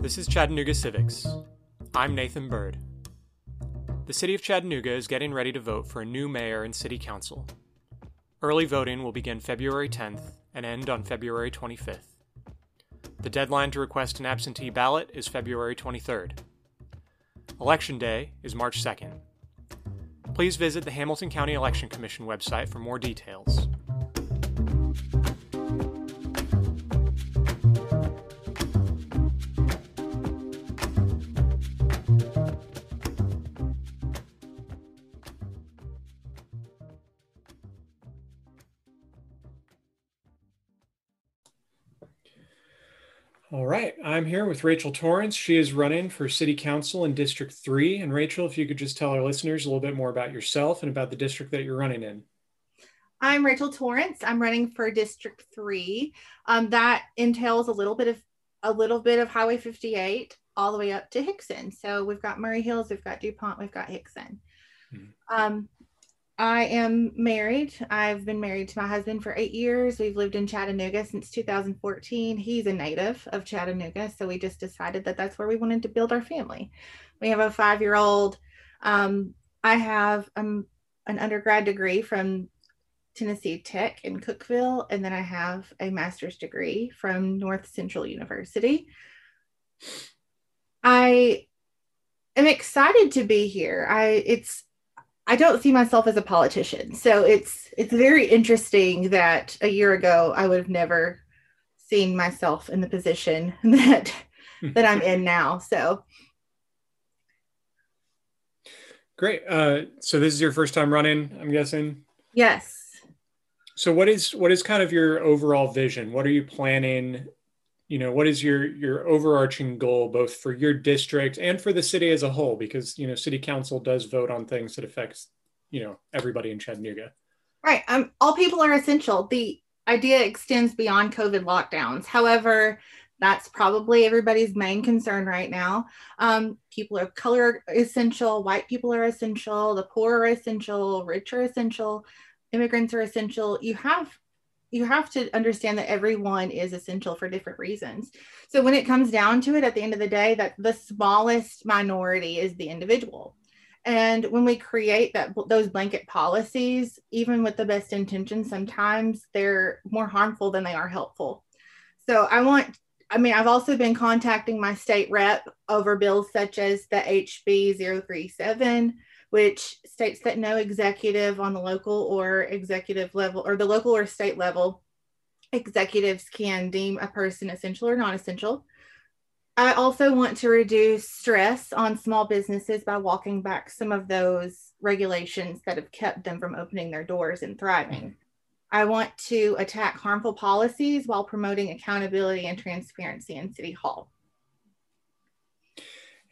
This is Chattanooga Civics. I'm Nathan Bird. The City of Chattanooga is getting ready to vote for a new mayor and city council. Early voting will begin February 10th and end on February 25th. The deadline to request an absentee ballot is February 23rd. Election Day is March 2nd. Please visit the Hamilton County Election Commission website for more details. I'm here with Rachael Torrence. She is running for City Council in District 3. And Rachael, if you could just tell our listeners a little bit more about yourself and about the district that you're running in. I'm Rachael Torrence. I'm running for District 3. Um, that entails a little bit of a little bit of Highway 58 all the way up to Hixson. So we've got Murray Hills, we've got DuPont, we've got Hixson. Mm-hmm. Um, I am married. I've been married to my husband for eight years. We've lived in Chattanooga since 2014. He's a native of Chattanooga. So we just decided that that's where we wanted to build our family. We have a five year old. Um, I have um, an undergrad degree from Tennessee Tech in Cookeville, and then I have a master's degree from North Central University. I am excited to be here. I it's I don't see myself as a politician. So it's it's very interesting that a year ago I would have never seen myself in the position that that I'm in now. So great. Uh, so this is your first time running, I'm guessing. Yes. So what is what is kind of your overall vision? What are you planning you know what is your your overarching goal both for your district and for the city as a whole? Because you know city council does vote on things that affects you know everybody in chattanooga. Right. Um, all people are essential. The idea extends beyond covid lockdowns. However that's probably everybody's main concern right now. Um, people of color are essential white people are essential the poor are essential rich are essential immigrants are essential. You have you have to understand that everyone is essential for different reasons. So when it comes down to it at the end of the day that the smallest minority is the individual. And when we create that those blanket policies, even with the best intentions, sometimes they're more harmful than they are helpful. So I want I mean, I've also been contacting my state rep over bills such as the HB 037 which states that no executive on the local or executive level or the local or state level executives can deem a person essential or non essential. I also want to reduce stress on small businesses by walking back some of those regulations that have kept them from opening their doors and thriving. I want to attack harmful policies while promoting accountability and transparency in City Hall.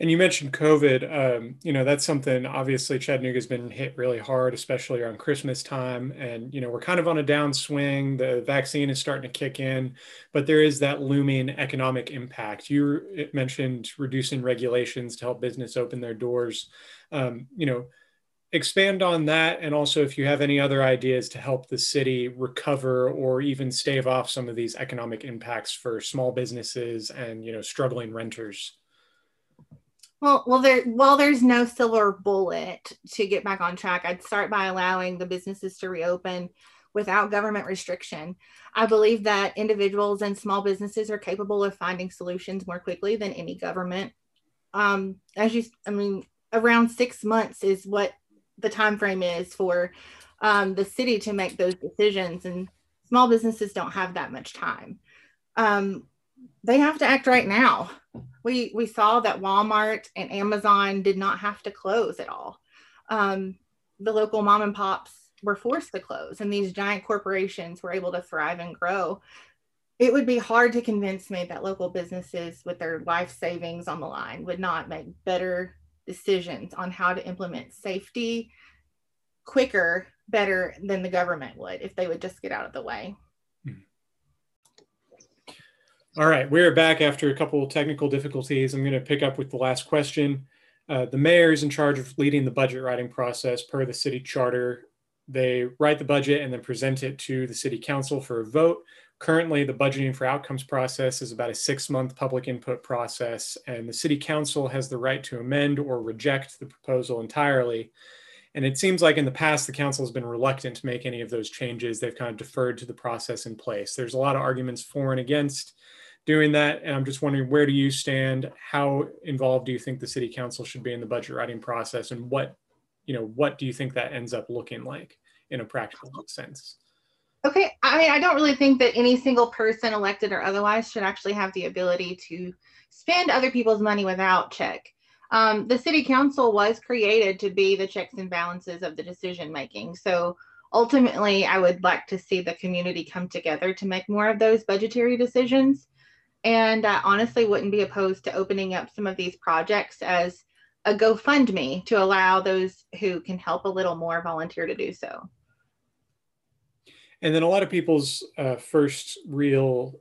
And you mentioned COVID. Um, you know, that's something obviously Chattanooga's been hit really hard, especially around Christmas time. And, you know, we're kind of on a downswing. The vaccine is starting to kick in, but there is that looming economic impact. You mentioned reducing regulations to help business open their doors. Um, you know, expand on that. And also, if you have any other ideas to help the city recover or even stave off some of these economic impacts for small businesses and, you know, struggling renters. Well, well, there while there's no silver bullet to get back on track, I'd start by allowing the businesses to reopen without government restriction. I believe that individuals and small businesses are capable of finding solutions more quickly than any government. Um, as you, I mean, around six months is what the time frame is for um, the city to make those decisions, and small businesses don't have that much time. Um, they have to act right now. We we saw that Walmart and Amazon did not have to close at all. Um, the local mom and pops were forced to close, and these giant corporations were able to thrive and grow. It would be hard to convince me that local businesses with their life savings on the line would not make better decisions on how to implement safety quicker, better than the government would if they would just get out of the way. All right, we're back after a couple of technical difficulties. I'm going to pick up with the last question. Uh, the mayor is in charge of leading the budget writing process per the city charter. They write the budget and then present it to the city council for a vote, Currently, the budgeting for outcomes process is about a six month public input process, and the city council has the right to amend or reject the proposal entirely. And it seems like in the past, the council has been reluctant to make any of those changes. They've kind of deferred to the process in place. There's a lot of arguments for and against doing that. And I'm just wondering, where do you stand? How involved do you think the city council should be in the budget writing process? And what, you know, what do you think that ends up looking like in a practical sense? Okay, I mean, I don't really think that any single person, elected or otherwise, should actually have the ability to spend other people's money without check. Um, the city council was created to be the checks and balances of the decision making. So ultimately, I would like to see the community come together to make more of those budgetary decisions. And I honestly wouldn't be opposed to opening up some of these projects as a GoFundMe to allow those who can help a little more volunteer to do so. And then a lot of people's uh, first real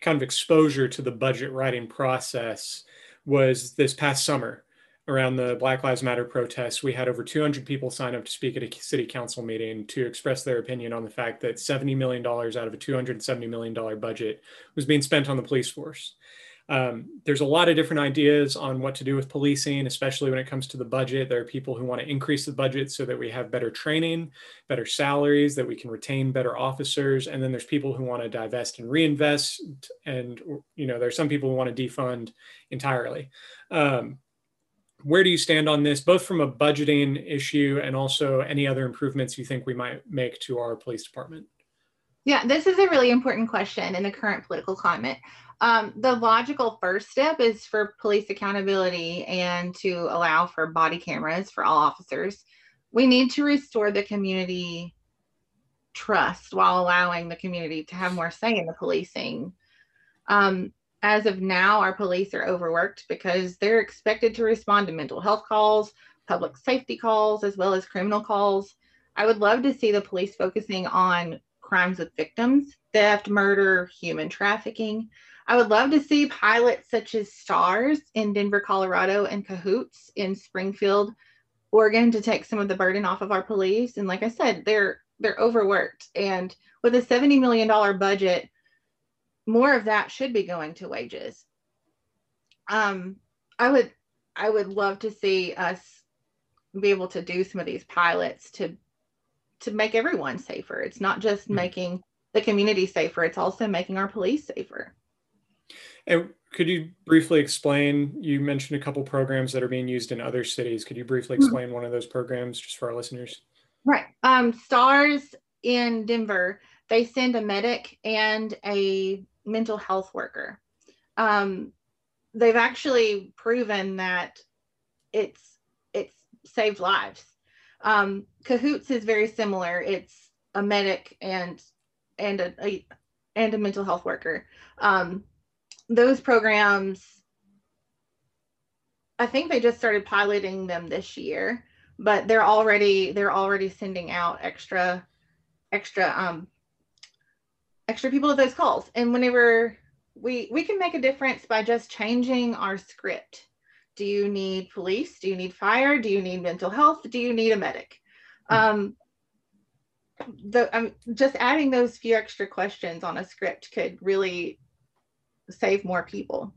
kind of exposure to the budget writing process was this past summer around the Black Lives Matter protests. We had over 200 people sign up to speak at a city council meeting to express their opinion on the fact that $70 million out of a $270 million budget was being spent on the police force. Um, there's a lot of different ideas on what to do with policing, especially when it comes to the budget. There are people who want to increase the budget so that we have better training, better salaries, that we can retain better officers. And then there's people who want to divest and reinvest. And, you know, there's some people who want to defund entirely. Um, where do you stand on this, both from a budgeting issue and also any other improvements you think we might make to our police department? Yeah, this is a really important question in the current political climate. Um, the logical first step is for police accountability and to allow for body cameras for all officers. We need to restore the community trust while allowing the community to have more say in the policing. Um, as of now, our police are overworked because they're expected to respond to mental health calls, public safety calls, as well as criminal calls. I would love to see the police focusing on crimes with victims, theft, murder, human trafficking. I would love to see pilots such as STARS in Denver, Colorado, and Cahoots in Springfield, Oregon, to take some of the burden off of our police. And like I said, they're they're overworked, and with a seventy million dollar budget, more of that should be going to wages. Um, I would I would love to see us be able to do some of these pilots to to make everyone safer. It's not just mm-hmm. making the community safer; it's also making our police safer. And could you briefly explain? You mentioned a couple programs that are being used in other cities. Could you briefly hmm. explain mm-hmm. one of those programs just for our listeners? Right. Um, STARS in Denver, they send a medic and a mental health worker. Um, they've actually proven that it's it's saved lives. Um, Cahoots is very similar. It's a medic and and a, a and a mental health worker. Um, those programs I think they just started piloting them this year, but they're already they're already sending out extra extra um extra people to those calls. And whenever we we can make a difference by just changing our script. Do you need police? Do you need fire? Do you need mental health? Do you need a medic? Um, the um, just adding those few extra questions on a script could really save more people.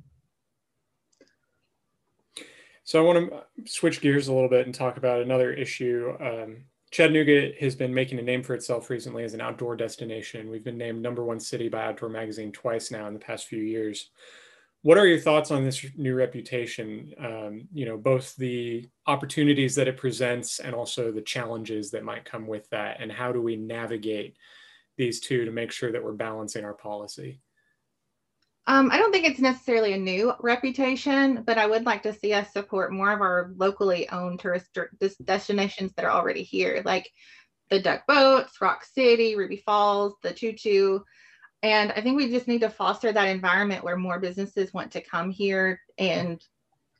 So I want to switch gears a little bit and talk about another issue. Um, Chattanooga has been making a name for itself recently as an outdoor destination. We've been named number one city by Outdoor Magazine twice now in the past few years. What are your thoughts on this new reputation? Um, you know, both the opportunities that it presents and also the challenges that might come with that, and how do we navigate these two to make sure that we're balancing our policy? Um, I don't think it's necessarily a new reputation, but I would like to see us support more of our locally owned tourist destinations that are already here, like the Duck Boats, Rock City, Ruby Falls, the Choo Choo. And I think we just need to foster that environment where more businesses want to come here and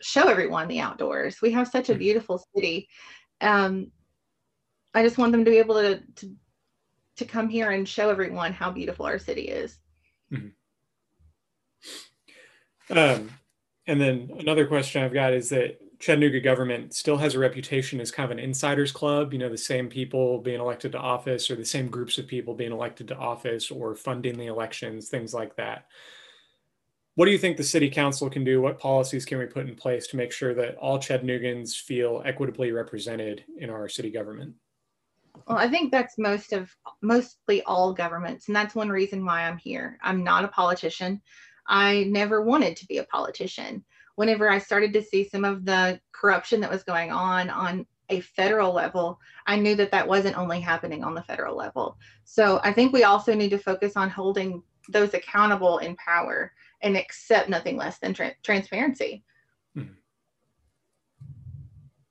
show everyone the outdoors. We have such a mm-hmm. beautiful city. Um, I just want them to be able to, to, to come here and show everyone how beautiful our city is. Mm-hmm. Um, and then another question I've got is that Chattanooga government still has a reputation as kind of an insiders club, you know, the same people being elected to office or the same groups of people being elected to office or funding the elections, things like that. What do you think the city council can do? What policies can we put in place to make sure that all Chattanoogan's feel equitably represented in our city government? Well, I think that's most of mostly all governments, and that's one reason why I'm here. I'm not a politician. I never wanted to be a politician. Whenever I started to see some of the corruption that was going on on a federal level, I knew that that wasn't only happening on the federal level. So I think we also need to focus on holding those accountable in power and accept nothing less than tra- transparency. Hmm.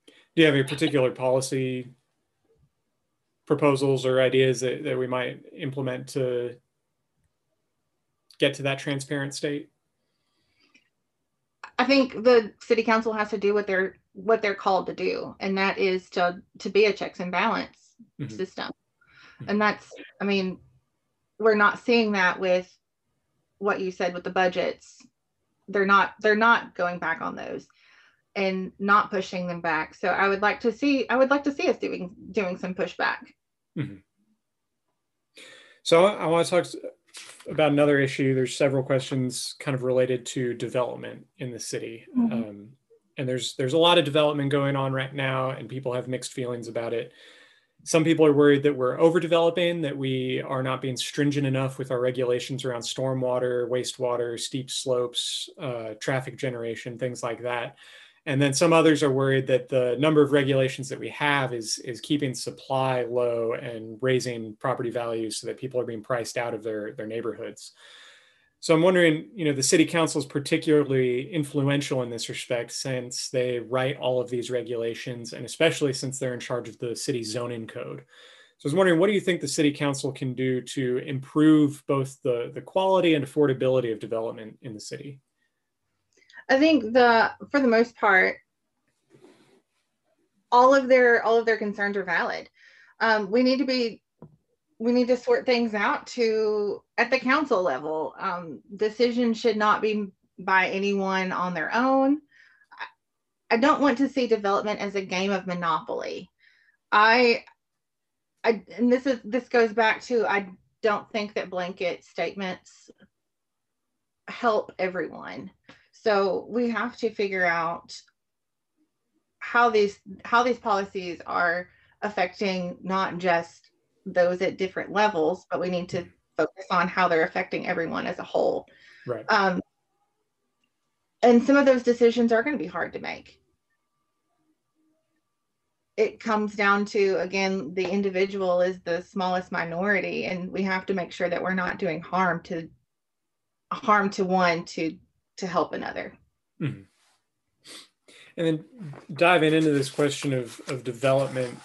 Do you have a particular policy proposals or ideas that, that we might implement to get to that transparent state? I think the city council has to do what they're what they're called to do, and that is to to be a checks and balance mm-hmm. system. And that's, I mean, we're not seeing that with what you said with the budgets. They're not they're not going back on those and not pushing them back. So I would like to see I would like to see us doing doing some pushback. Mm-hmm. So I, I want to talk about another issue. There's several questions kind of related to development in the city. Mm-hmm. Um, and there's there's a lot of development going on right now, and people have mixed feelings about it. Some people are worried that we're overdeveloping, that we are not being stringent enough with our regulations around stormwater, wastewater, steep slopes, uh, traffic generation, things like that. And then some others are worried that the number of regulations that we have is, is keeping supply low and raising property values so that people are being priced out of their, their neighborhoods. So I'm wondering, you know, the city council is particularly influential in this respect since they write all of these regulations and especially since they're in charge of the city zoning code. So I was wondering, what do you think the city council can do to improve both the, the quality and affordability of development in the city? I think the for the most part, all of their all of their concerns are valid. Um, we need to be we need to sort things out to at the council level. Um, decisions should not be by anyone on their own. I don't want to see development as a game of monopoly. I, I and this is this goes back to I don't think that blanket statements help everyone. So we have to figure out how these how these policies are affecting not just those at different levels, but we need to focus on how they're affecting everyone as a whole. Right. Um, and some of those decisions are going to be hard to make. It comes down to again, the individual is the smallest minority, and we have to make sure that we're not doing harm to harm to one to to help another. Mm-hmm. And then diving into this question of, of development,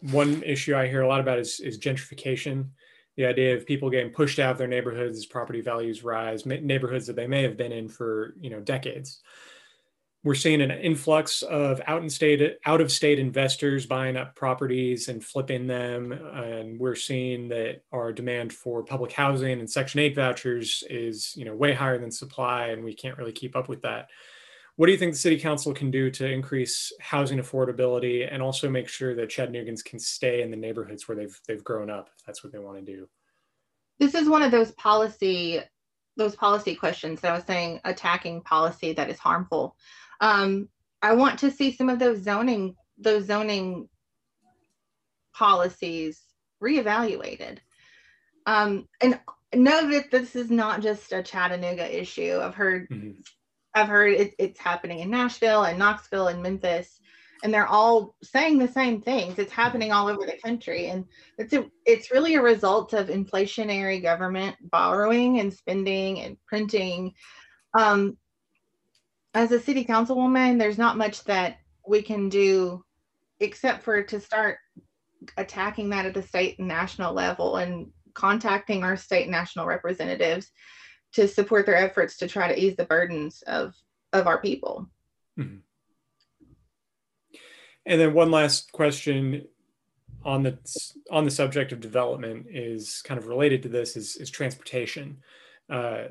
one issue I hear a lot about is, is gentrification. The idea of people getting pushed out of their neighborhoods as property values rise, neighborhoods that they may have been in for you know decades. We're seeing an influx of out in state, out of state investors buying up properties and flipping them, and we're seeing that our demand for public housing and Section Eight vouchers is you know way higher than supply, and we can't really keep up with that. What do you think the city council can do to increase housing affordability and also make sure that Chattanoogan's can stay in the neighborhoods where they've they've grown up if that's what they want to do? This is one of those policy those policy questions that I was saying attacking policy that is harmful. Um, I want to see some of those zoning those zoning policies reevaluated. Um, and know that this is not just a Chattanooga issue. I've heard mm-hmm. I've heard it, it's happening in Nashville and Knoxville and Memphis, and they're all saying the same things. It's happening all over the country, and it's a, it's really a result of inflationary government borrowing and spending and printing. Um, as a city councilwoman, there's not much that we can do except for to start attacking that at the state and national level and contacting our state and national representatives to support their efforts to try to ease the burdens of of our people. Mm-hmm. And then one last question on the on the subject of development is kind of related to this is, is transportation. Uh,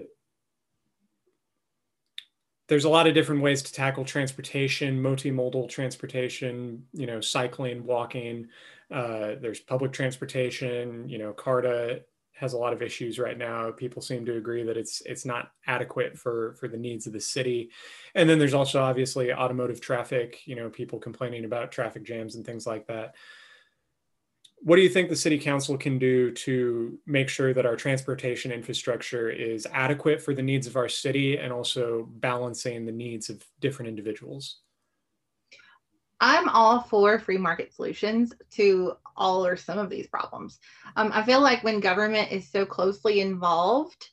there's a lot of different ways to tackle transportation, multimodal transportation, you know, cycling, walking. Uh, there's public transportation, you know, CARTA has a lot of issues right now. People seem to agree that it's it's not adequate for for the needs of the city. And then there's also obviously automotive traffic, you know, people complaining about traffic jams and things like that what do you think the city council can do to make sure that our transportation infrastructure is adequate for the needs of our city and also balancing the needs of different individuals? I'm all for free market solutions to all or some of these problems. Um, I feel like when government is so closely involved,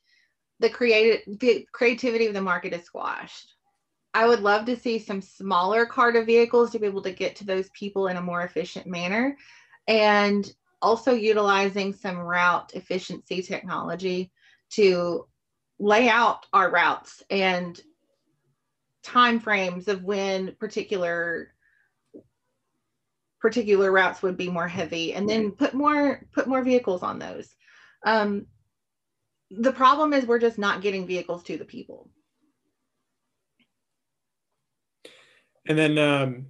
the creative the creativity of the market is squashed. I would love to see some smaller CARTA vehicles to be able to get to those people in a more efficient manner and also utilizing some route efficiency technology to lay out our routes and time frames of when particular particular routes would be more heavy and then put more put more vehicles on those. Um, the problem is we're just not getting vehicles to the people. And then um,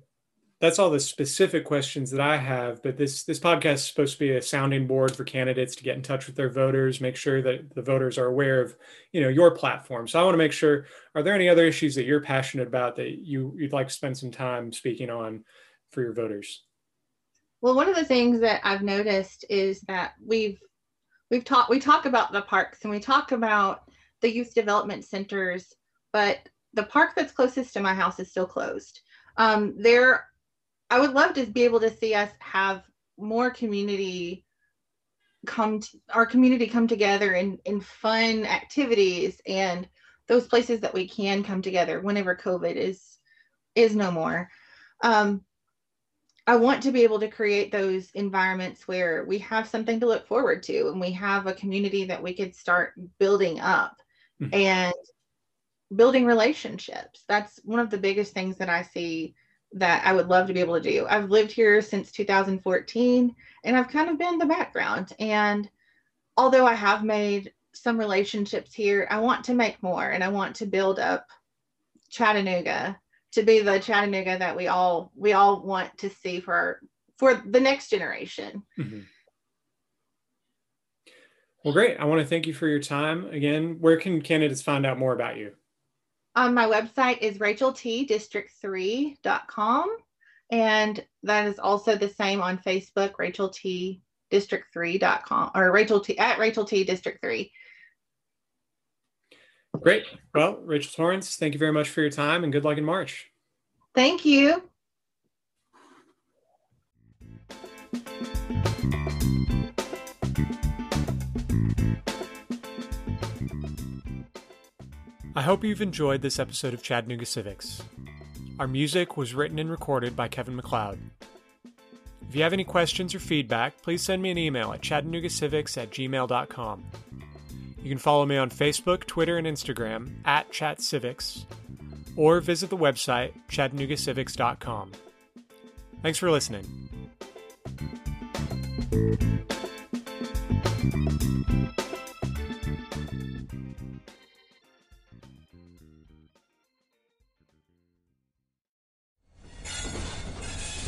that's all the specific questions that I have. But this this podcast is supposed to be a sounding board for candidates to get in touch with their voters, make sure that the voters are aware of you know your platform. So I want to make sure: are there any other issues that you're passionate about that you you'd like to spend some time speaking on for your voters? Well, one of the things that I've noticed is that we've we've talked we talk about the parks and we talk about the youth development centers, but the park that's closest to my house is still closed. Um, there I would love to be able to see us have more community come to, our community come together in in fun activities and those places that we can come together whenever covid is is no more um, i want to be able to create those environments where we have something to look forward to and we have a community that we could start building up mm-hmm. and building relationships that's one of the biggest things that i see that I would love to be able to do. I've lived here since 2014 and I've kind of been the background. And although I have made some relationships here, I want to make more and I want to build up Chattanooga to be the Chattanooga that we all we all want to see for for the next generation. Mm-hmm. Well, great. I want to thank you for your time. Again, where can candidates find out more about you? Um, my website is rachaeltdistrict3.com. And that is also the same on Facebook, Rachael T District3.com or Rachael T at Rachael T District 3. Great. Well, Rachael Torrence, thank you very much for your time and good luck in March. Thank you. I hope you've enjoyed this episode of Chattanooga Civics. Our music was written and recorded by Kevin MacLeod. If you have any questions or feedback, please send me an email at chattanoogacivics at gmail.com. You can follow me on Facebook, Twitter, and Instagram at ChattCivics, or visit the website chattanoogacivics.com. Thanks for listening.